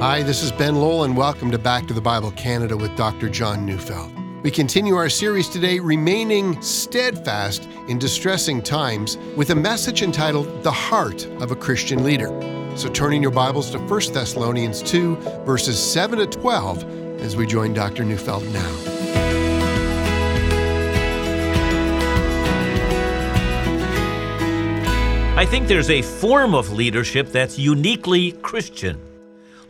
Hi, this is Ben Lowell, and welcome to Back to the Bible Canada with Dr. John Neufeld. We continue our series today, Remaining Steadfast in Distressing Times, with a message entitled The Heart of a Christian Leader. So turning your Bibles to 1 Thessalonians 2, verses 7 to 12, as we join Dr. Neufeld now. I think there's a form of leadership that's uniquely Christian.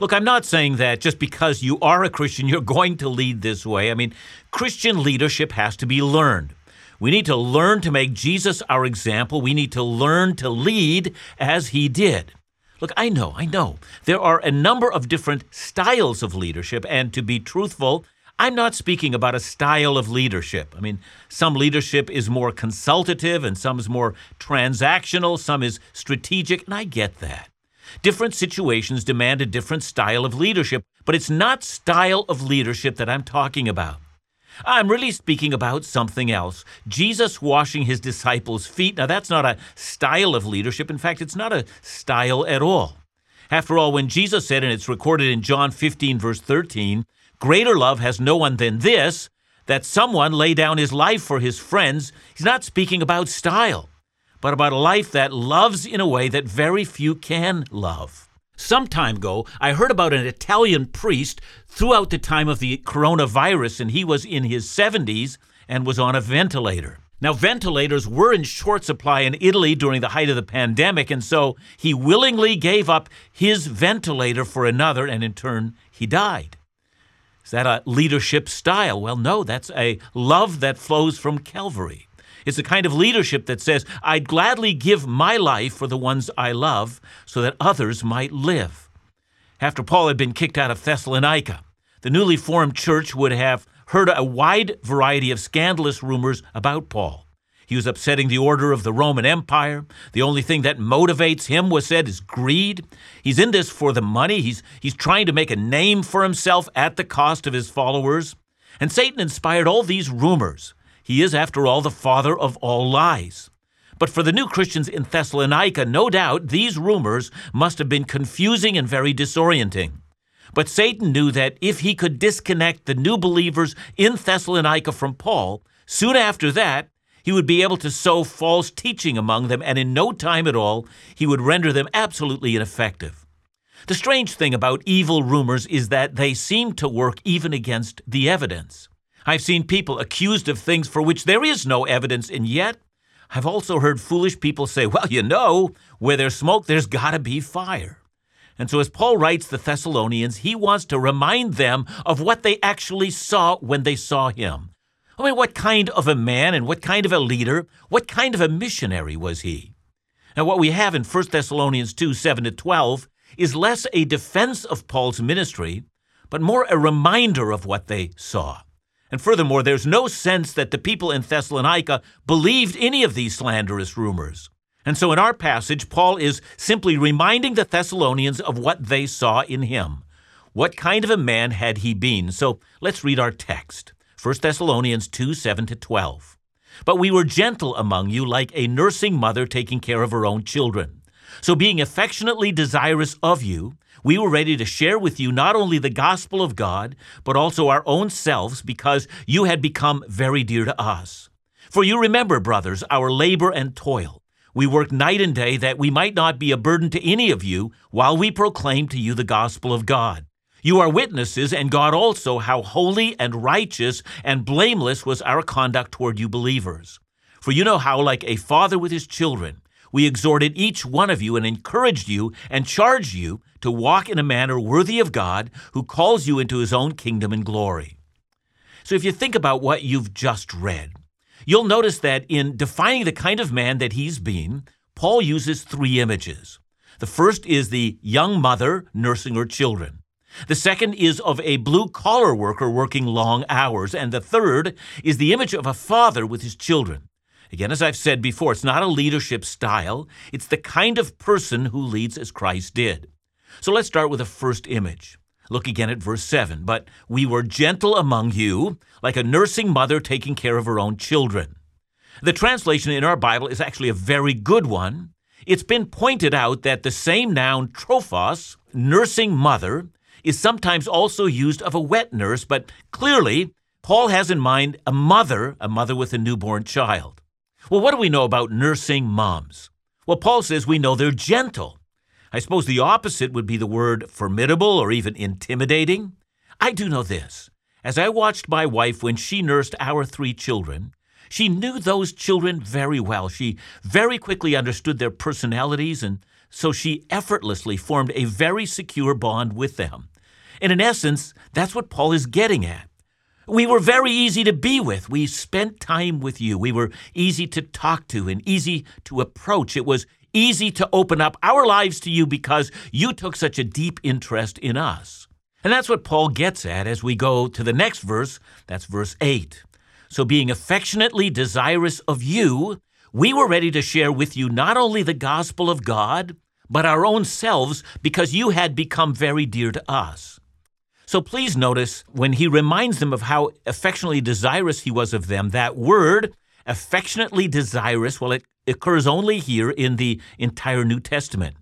Look, I'm not saying that just because you are a Christian, you're going to lead this way. I mean, Christian leadership has to be learned. We need to learn to make Jesus our example. We need to learn to lead as he did. Look, I know, I know. There are a number of different styles of leadership, and to be truthful, I'm not speaking about a style of leadership. I mean, some leadership is more consultative and some is more transactional, some is strategic, and I get that. Different situations demand a different style of leadership, but it's not style of leadership that I'm talking about. I'm really speaking about something else. Jesus washing his disciples' feet. Now, that's not a style of leadership. In fact, it's not a style at all. After all, when Jesus said, and it's recorded in John 15, verse 13, greater love has no one than this, that someone lay down his life for his friends, he's not speaking about style but about a life that loves in a way that very few can love. Some time ago, I heard about an Italian priest throughout the time of the coronavirus, and he was in his 70s and was on a ventilator. Now, ventilators were in short supply in Italy during the height of the pandemic, and so he willingly gave up his ventilator for another, and in turn, he died. Is that a leadership style? Well, no, that's a love that flows from Calvary. It's the kind of leadership that says, I'd gladly give my life for the ones I love so that others might live. After Paul had been kicked out of Thessalonica, the newly formed church would have heard a wide variety of scandalous rumors about Paul. He was upsetting the order of the Roman Empire. The only thing that motivates him was said is greed. He's in this for the money. He's, he's trying to make a name for himself at the cost of his followers. And Satan inspired all these rumors he is, after all, the father of all lies. But for the new Christians in Thessalonica, no doubt these rumors must have been confusing and very disorienting. But Satan knew that if he could disconnect the new believers in Thessalonica from Paul, soon after that, he would be able to sow false teaching among them, and in no time at all, he would render them absolutely ineffective. The strange thing about evil rumors is that they seem to work even against the evidence. I've seen people accused of things for which there is no evidence, and yet I've also heard foolish people say, well, you know, where there's smoke, there's got to be fire. And so, as Paul writes the Thessalonians, he wants to remind them of what they actually saw when they saw him. I mean, what kind of a man and what kind of a leader, what kind of a missionary was he? Now, what we have in 1 Thessalonians 2 7 to 12 is less a defense of Paul's ministry, but more a reminder of what they saw. And furthermore, there's no sense that the people in Thessalonica believed any of these slanderous rumors. And so in our passage, Paul is simply reminding the Thessalonians of what they saw in him. What kind of a man had he been? So let's read our text 1 Thessalonians 2 7 to 12. But we were gentle among you, like a nursing mother taking care of her own children. So, being affectionately desirous of you, we were ready to share with you not only the gospel of God, but also our own selves, because you had become very dear to us. For you remember, brothers, our labor and toil. We worked night and day that we might not be a burden to any of you while we proclaim to you the gospel of God. You are witnesses, and God also, how holy and righteous and blameless was our conduct toward you believers. For you know how, like a father with his children, we exhorted each one of you and encouraged you and charged you to walk in a manner worthy of God who calls you into his own kingdom and glory. So if you think about what you've just read, you'll notice that in defining the kind of man that he's been, Paul uses three images. The first is the young mother nursing her children. The second is of a blue collar worker working long hours. And the third is the image of a father with his children. Again, as I've said before, it's not a leadership style, it's the kind of person who leads as Christ did. So let's start with the first image. Look again at verse 7. But we were gentle among you, like a nursing mother taking care of her own children. The translation in our Bible is actually a very good one. It's been pointed out that the same noun, trophos, nursing mother, is sometimes also used of a wet nurse, but clearly, Paul has in mind a mother, a mother with a newborn child. Well, what do we know about nursing moms? Well, Paul says we know they're gentle. I suppose the opposite would be the word formidable or even intimidating. I do know this. As I watched my wife when she nursed our three children, she knew those children very well. She very quickly understood their personalities, and so she effortlessly formed a very secure bond with them. And in essence, that's what Paul is getting at. We were very easy to be with. We spent time with you. We were easy to talk to and easy to approach. It was easy to open up our lives to you because you took such a deep interest in us. And that's what Paul gets at as we go to the next verse. That's verse 8. So, being affectionately desirous of you, we were ready to share with you not only the gospel of God, but our own selves because you had become very dear to us. So please notice when he reminds them of how affectionately desirous he was of them, that word, affectionately desirous, well, it occurs only here in the entire New Testament.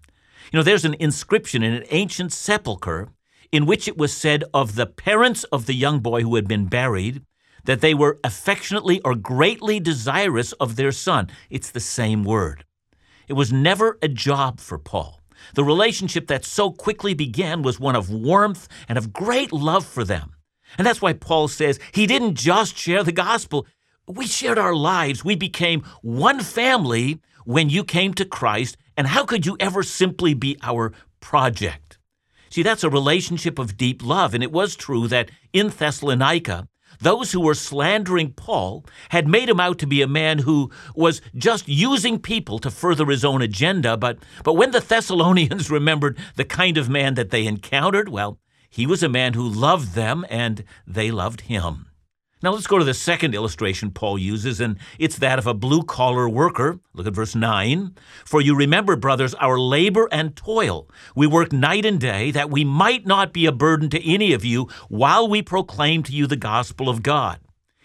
You know, there's an inscription in an ancient sepulchre in which it was said of the parents of the young boy who had been buried that they were affectionately or greatly desirous of their son. It's the same word. It was never a job for Paul. The relationship that so quickly began was one of warmth and of great love for them. And that's why Paul says he didn't just share the gospel, we shared our lives. We became one family when you came to Christ. And how could you ever simply be our project? See, that's a relationship of deep love. And it was true that in Thessalonica, those who were slandering Paul had made him out to be a man who was just using people to further his own agenda. But, but when the Thessalonians remembered the kind of man that they encountered, well, he was a man who loved them and they loved him. Now let's go to the second illustration Paul uses, and it's that of a blue collar worker. Look at verse 9. For you remember, brothers, our labor and toil. We work night and day that we might not be a burden to any of you while we proclaim to you the gospel of God.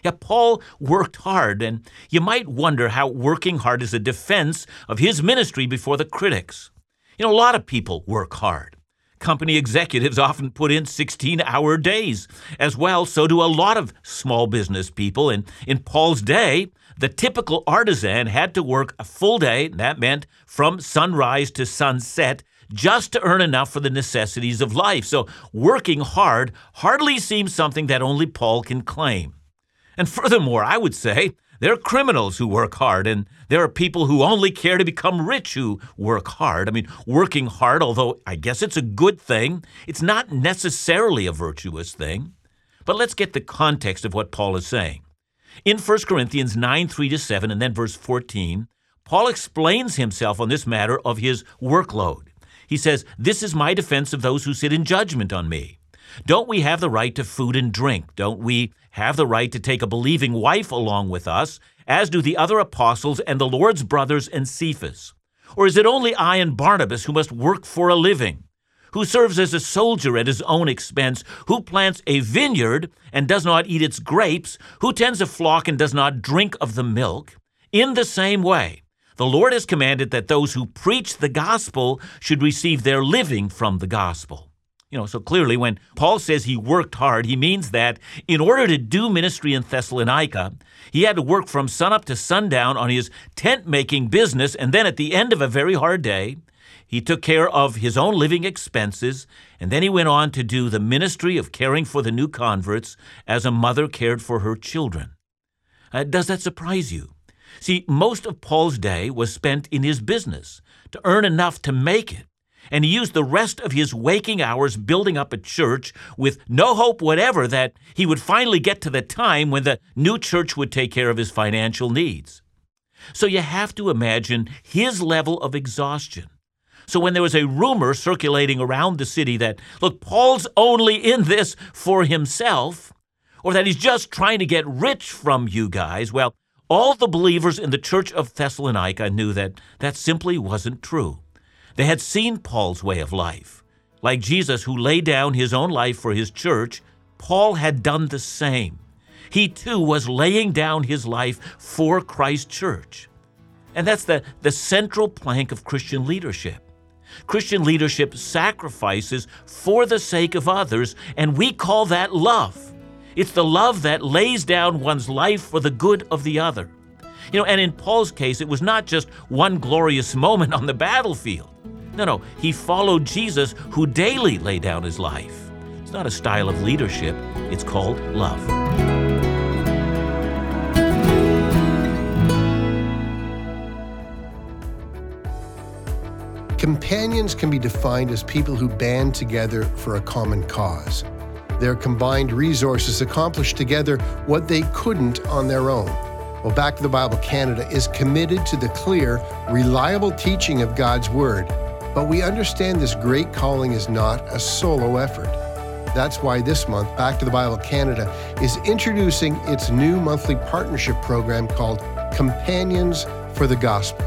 Yeah, Paul worked hard, and you might wonder how working hard is a defense of his ministry before the critics. You know, a lot of people work hard. Company executives often put in 16 hour days. As well, so do a lot of small business people. And in Paul's day, the typical artisan had to work a full day. That meant from sunrise to sunset just to earn enough for the necessities of life. So working hard hardly seems something that only Paul can claim. And furthermore, I would say there are criminals who work hard, and there are people who only care to become rich who work hard. I mean, working hard, although I guess it's a good thing, it's not necessarily a virtuous thing. But let's get the context of what Paul is saying. In 1 Corinthians 9 3 to 7, and then verse 14, Paul explains himself on this matter of his workload. He says, This is my defense of those who sit in judgment on me. Don't we have the right to food and drink? Don't we have the right to take a believing wife along with us, as do the other apostles and the Lord's brothers and Cephas? Or is it only I and Barnabas who must work for a living? Who serves as a soldier at his own expense? Who plants a vineyard and does not eat its grapes? Who tends a flock and does not drink of the milk? In the same way, the Lord has commanded that those who preach the gospel should receive their living from the gospel. You know, so clearly when Paul says he worked hard, he means that in order to do ministry in Thessalonica, he had to work from sunup to sundown on his tent making business, and then at the end of a very hard day, he took care of his own living expenses, and then he went on to do the ministry of caring for the new converts as a mother cared for her children. Uh, does that surprise you? See, most of Paul's day was spent in his business to earn enough to make it and he used the rest of his waking hours building up a church with no hope whatever that he would finally get to the time when the new church would take care of his financial needs. So you have to imagine his level of exhaustion. So when there was a rumor circulating around the city that, look, Paul's only in this for himself, or that he's just trying to get rich from you guys, well, all the believers in the church of Thessalonica knew that that simply wasn't true. They had seen Paul's way of life. Like Jesus, who laid down his own life for his church, Paul had done the same. He too was laying down his life for Christ's church. And that's the, the central plank of Christian leadership. Christian leadership sacrifices for the sake of others, and we call that love. It's the love that lays down one's life for the good of the other. You know, and in Paul's case, it was not just one glorious moment on the battlefield. No, no, he followed Jesus who daily laid down his life. It's not a style of leadership, it's called love. Companions can be defined as people who band together for a common cause. Their combined resources accomplish together what they couldn't on their own. Well, Back to the Bible Canada is committed to the clear, reliable teaching of God's Word, but we understand this great calling is not a solo effort. That's why this month, Back to the Bible Canada is introducing its new monthly partnership program called Companions for the Gospel.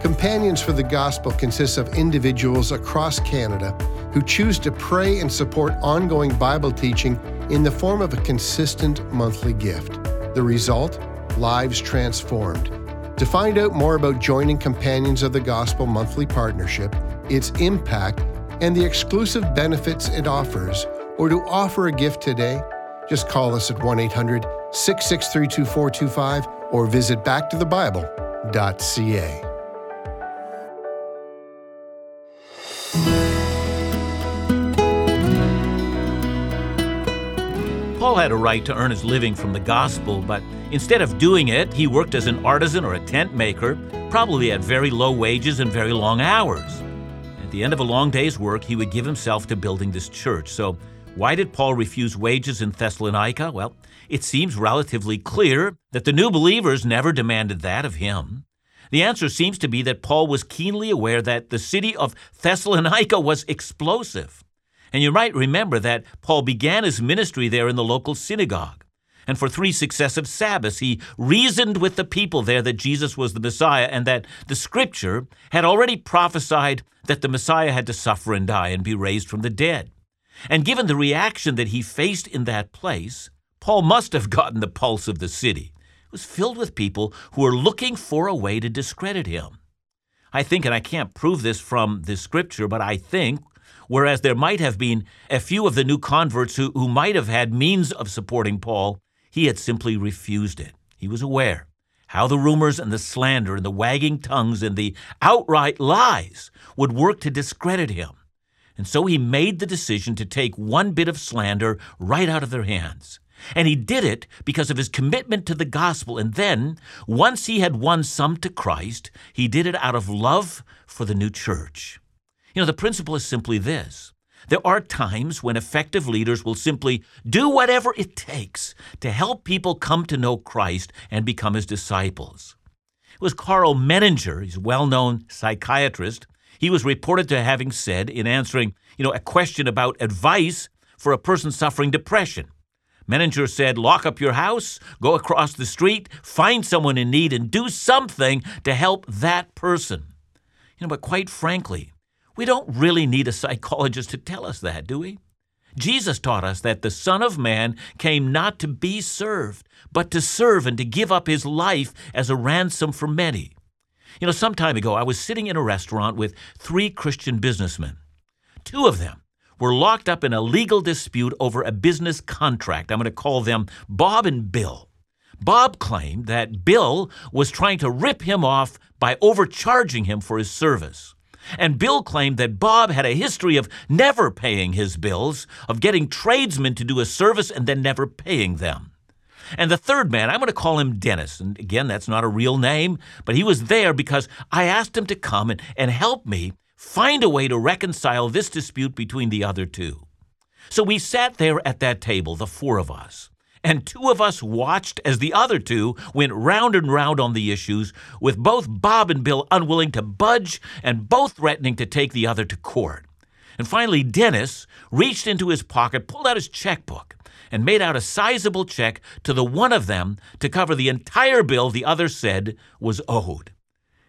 Companions for the Gospel consists of individuals across Canada who choose to pray and support ongoing Bible teaching in the form of a consistent monthly gift. The result? Lives transformed. To find out more about joining Companions of the Gospel monthly partnership, its impact, and the exclusive benefits it offers, or to offer a gift today, just call us at 1 800 663 2425 or visit backtothebible.ca. Paul had a right to earn his living from the gospel, but instead of doing it, he worked as an artisan or a tent maker, probably at very low wages and very long hours. At the end of a long day's work, he would give himself to building this church. So, why did Paul refuse wages in Thessalonica? Well, it seems relatively clear that the new believers never demanded that of him. The answer seems to be that Paul was keenly aware that the city of Thessalonica was explosive. And you might remember that Paul began his ministry there in the local synagogue. And for three successive Sabbaths, he reasoned with the people there that Jesus was the Messiah and that the Scripture had already prophesied that the Messiah had to suffer and die and be raised from the dead. And given the reaction that he faced in that place, Paul must have gotten the pulse of the city. It was filled with people who were looking for a way to discredit him. I think, and I can't prove this from this scripture, but I think whereas there might have been a few of the new converts who, who might have had means of supporting Paul, he had simply refused it. He was aware how the rumors and the slander and the wagging tongues and the outright lies would work to discredit him. And so he made the decision to take one bit of slander right out of their hands. And he did it because of his commitment to the gospel. And then, once he had won some to Christ, he did it out of love for the new church. You know, the principle is simply this there are times when effective leaders will simply do whatever it takes to help people come to know Christ and become his disciples. It was Karl Menninger, he's a well known psychiatrist. He was reported to having said, in answering you know, a question about advice for a person suffering depression, Menninger said, Lock up your house, go across the street, find someone in need, and do something to help that person. You know, but quite frankly, we don't really need a psychologist to tell us that, do we? Jesus taught us that the Son of Man came not to be served, but to serve and to give up his life as a ransom for many. You know, some time ago, I was sitting in a restaurant with three Christian businessmen. Two of them were locked up in a legal dispute over a business contract. I'm going to call them Bob and Bill. Bob claimed that Bill was trying to rip him off by overcharging him for his service. And Bill claimed that Bob had a history of never paying his bills, of getting tradesmen to do a service and then never paying them. And the third man, I'm going to call him Dennis. And again, that's not a real name, but he was there because I asked him to come and, and help me find a way to reconcile this dispute between the other two. So we sat there at that table, the four of us and two of us watched as the other two went round and round on the issues, with both Bob and Bill unwilling to budge and both threatening to take the other to court. And finally, Dennis reached into his pocket, pulled out his checkbook, and made out a sizable check to the one of them to cover the entire bill the other said was owed.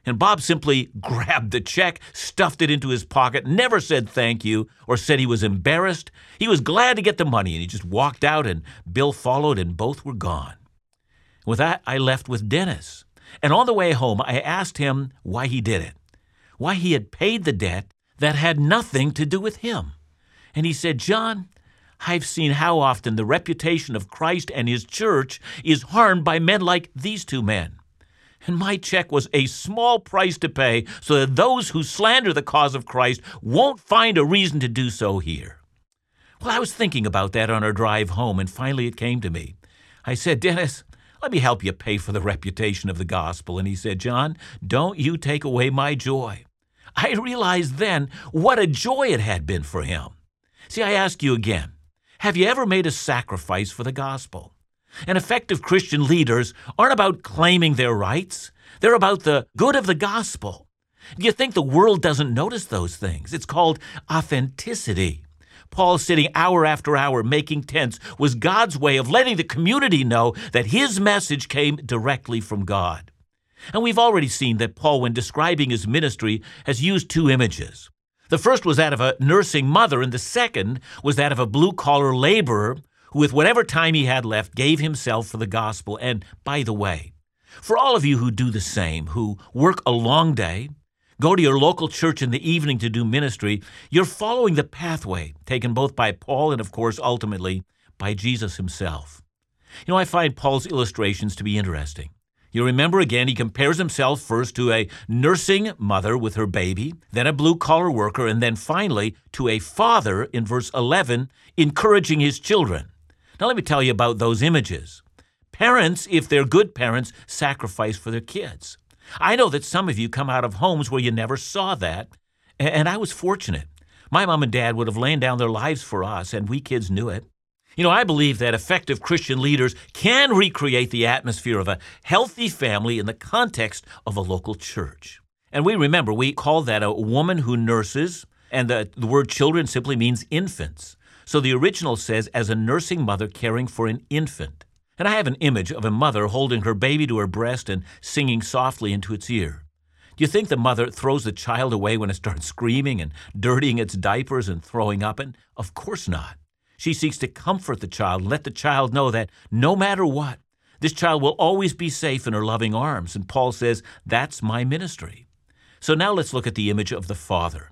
And Bob simply grabbed the check, stuffed it into his pocket, never said thank you or said he was embarrassed. He was glad to get the money and he just walked out and Bill followed and both were gone. With that, I left with Dennis. And on the way home, I asked him why he did it, why he had paid the debt, that had nothing to do with him. And he said, John, I've seen how often the reputation of Christ and his church is harmed by men like these two men. And my check was a small price to pay so that those who slander the cause of Christ won't find a reason to do so here. Well, I was thinking about that on our drive home, and finally it came to me. I said, Dennis, let me help you pay for the reputation of the gospel. And he said, John, don't you take away my joy. I realized then what a joy it had been for him. See, I ask you again have you ever made a sacrifice for the gospel? And effective Christian leaders aren't about claiming their rights, they're about the good of the gospel. You think the world doesn't notice those things? It's called authenticity. Paul sitting hour after hour making tents was God's way of letting the community know that his message came directly from God. And we've already seen that Paul, when describing his ministry, has used two images. The first was that of a nursing mother, and the second was that of a blue collar laborer who, with whatever time he had left, gave himself for the gospel. And by the way, for all of you who do the same, who work a long day, go to your local church in the evening to do ministry, you're following the pathway taken both by Paul and, of course, ultimately by Jesus himself. You know, I find Paul's illustrations to be interesting. You remember again, he compares himself first to a nursing mother with her baby, then a blue collar worker, and then finally to a father in verse 11, encouraging his children. Now, let me tell you about those images. Parents, if they're good parents, sacrifice for their kids. I know that some of you come out of homes where you never saw that, and I was fortunate. My mom and dad would have laid down their lives for us, and we kids knew it. You know, I believe that effective Christian leaders can recreate the atmosphere of a healthy family in the context of a local church. And we remember, we call that a woman who nurses, and the, the word children simply means infants. So the original says, as a nursing mother caring for an infant. And I have an image of a mother holding her baby to her breast and singing softly into its ear. Do you think the mother throws the child away when it starts screaming and dirtying its diapers and throwing up? And of course not. She seeks to comfort the child and let the child know that no matter what, this child will always be safe in her loving arms. And Paul says, That's my ministry. So now let's look at the image of the father.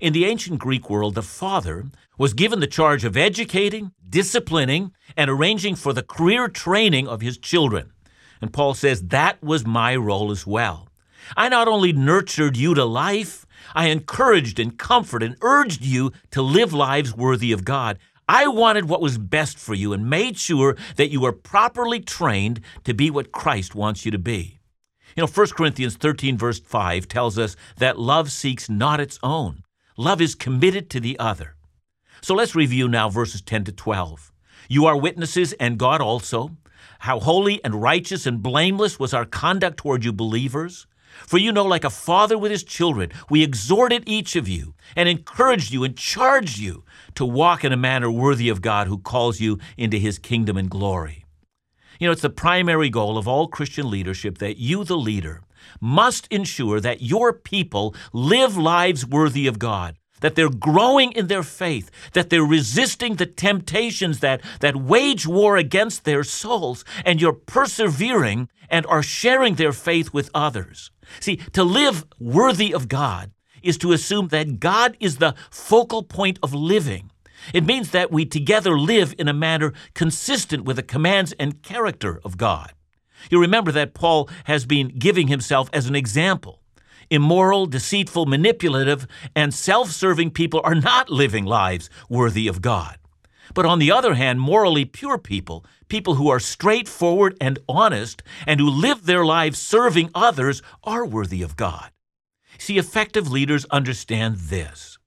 In the ancient Greek world, the father was given the charge of educating, disciplining, and arranging for the career training of his children. And Paul says, That was my role as well. I not only nurtured you to life, I encouraged and comforted and urged you to live lives worthy of God. I wanted what was best for you and made sure that you were properly trained to be what Christ wants you to be. You know, 1 Corinthians 13, verse 5 tells us that love seeks not its own. Love is committed to the other. So let's review now verses 10 to 12. You are witnesses, and God also, how holy and righteous and blameless was our conduct toward you believers. For you know, like a father with his children, we exhorted each of you and encouraged you and charged you to walk in a manner worthy of God who calls you into his kingdom and glory. You know, it's the primary goal of all Christian leadership that you, the leader, must ensure that your people live lives worthy of God, that they're growing in their faith, that they're resisting the temptations that, that wage war against their souls, and you're persevering and are sharing their faith with others. See, to live worthy of God is to assume that God is the focal point of living. It means that we together live in a manner consistent with the commands and character of God. You remember that Paul has been giving himself as an example. Immoral, deceitful, manipulative, and self serving people are not living lives worthy of God. But on the other hand, morally pure people, people who are straightforward and honest, and who live their lives serving others, are worthy of God. See, effective leaders understand this.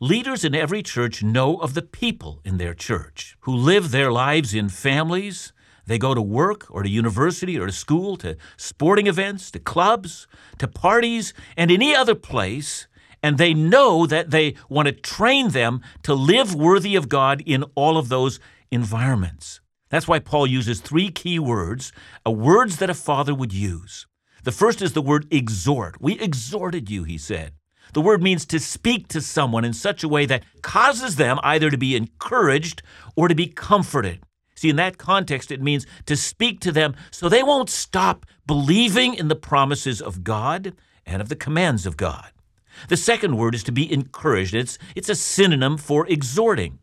Leaders in every church know of the people in their church who live their lives in families, they go to work or to university or to school, to sporting events, to clubs, to parties, and any other place, and they know that they want to train them to live worthy of God in all of those environments. That's why Paul uses three key words, uh, words that a father would use. The first is the word exhort. We exhorted you, he said. The word means to speak to someone in such a way that causes them either to be encouraged or to be comforted. See, in that context, it means to speak to them so they won't stop believing in the promises of God and of the commands of God. The second word is to be encouraged. It's, it's a synonym for exhorting.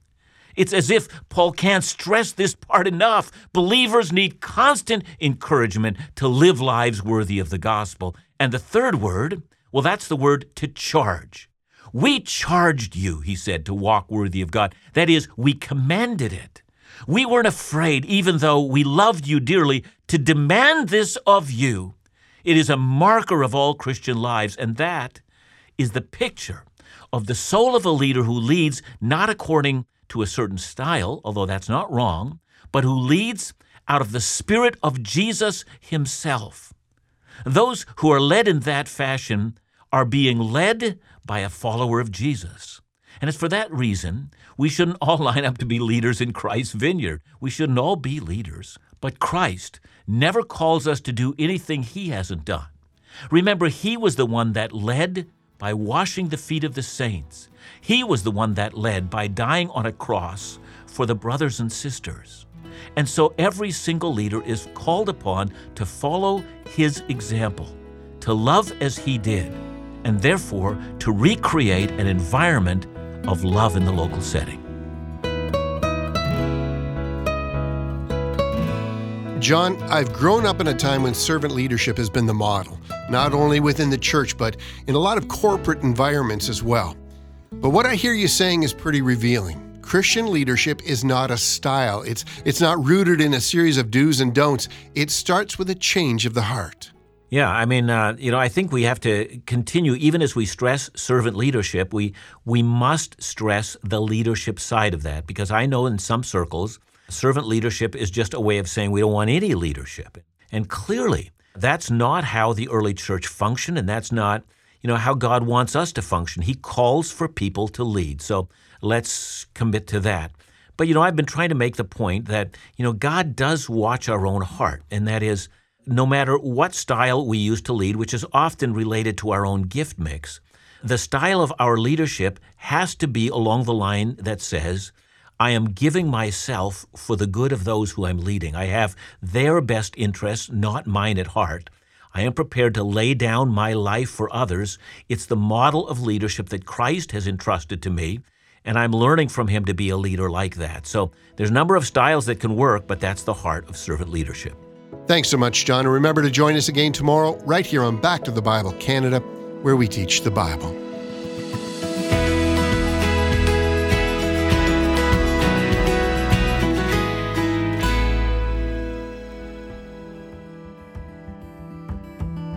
It's as if Paul can't stress this part enough. Believers need constant encouragement to live lives worthy of the gospel. And the third word, well, that's the word to charge. We charged you, he said, to walk worthy of God. That is, we commanded it. We weren't afraid, even though we loved you dearly, to demand this of you. It is a marker of all Christian lives, and that is the picture of the soul of a leader who leads not according to a certain style, although that's not wrong, but who leads out of the Spirit of Jesus Himself. Those who are led in that fashion are being led by a follower of Jesus. And it's for that reason we shouldn't all line up to be leaders in Christ's vineyard. We shouldn't all be leaders. But Christ never calls us to do anything He hasn't done. Remember, He was the one that led by washing the feet of the saints. He was the one that led by dying on a cross for the brothers and sisters. And so every single leader is called upon to follow his example, to love as he did, and therefore to recreate an environment of love in the local setting. John, I've grown up in a time when servant leadership has been the model, not only within the church, but in a lot of corporate environments as well. But what I hear you saying is pretty revealing. Christian leadership is not a style. It's it's not rooted in a series of do's and don'ts. It starts with a change of the heart. Yeah, I mean, uh, you know, I think we have to continue, even as we stress servant leadership, we we must stress the leadership side of that because I know in some circles, servant leadership is just a way of saying we don't want any leadership, and clearly that's not how the early church functioned, and that's not you know, how God wants us to function. He calls for people to lead. So let's commit to that. But, you know, I've been trying to make the point that, you know, God does watch our own heart, and that is no matter what style we use to lead, which is often related to our own gift mix, the style of our leadership has to be along the line that says, I am giving myself for the good of those who I'm leading. I have their best interests, not mine at heart. I am prepared to lay down my life for others. It's the model of leadership that Christ has entrusted to me, and I'm learning from him to be a leader like that. So there's a number of styles that can work, but that's the heart of servant leadership. Thanks so much, John. And remember to join us again tomorrow, right here on Back to the Bible Canada, where we teach the Bible.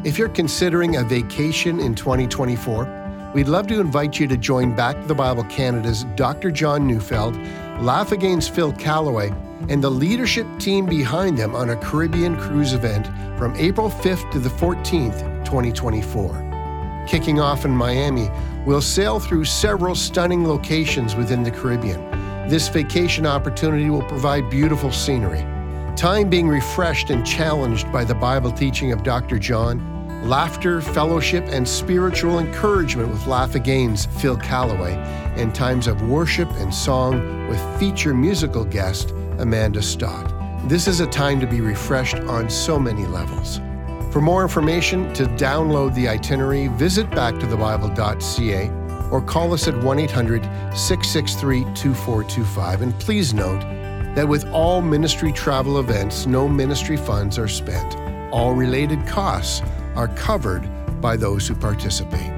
If you're considering a vacation in 2024, we'd love to invite you to join Back to the Bible Canada's Dr. John Neufeld, Laugh Again's Phil Callaway, and the leadership team behind them on a Caribbean cruise event from April 5th to the 14th, 2024. Kicking off in Miami, we'll sail through several stunning locations within the Caribbean. This vacation opportunity will provide beautiful scenery. Time being refreshed and challenged by the Bible teaching of Dr. John laughter, fellowship, and spiritual encouragement with Laugh Again's Phil Callaway, and times of worship and song with feature musical guest Amanda Stott. This is a time to be refreshed on so many levels. For more information, to download the itinerary, visit backtothebible.ca or call us at 1 800 663 2425. And please note that with all ministry travel events, no ministry funds are spent. All related costs are covered by those who participate.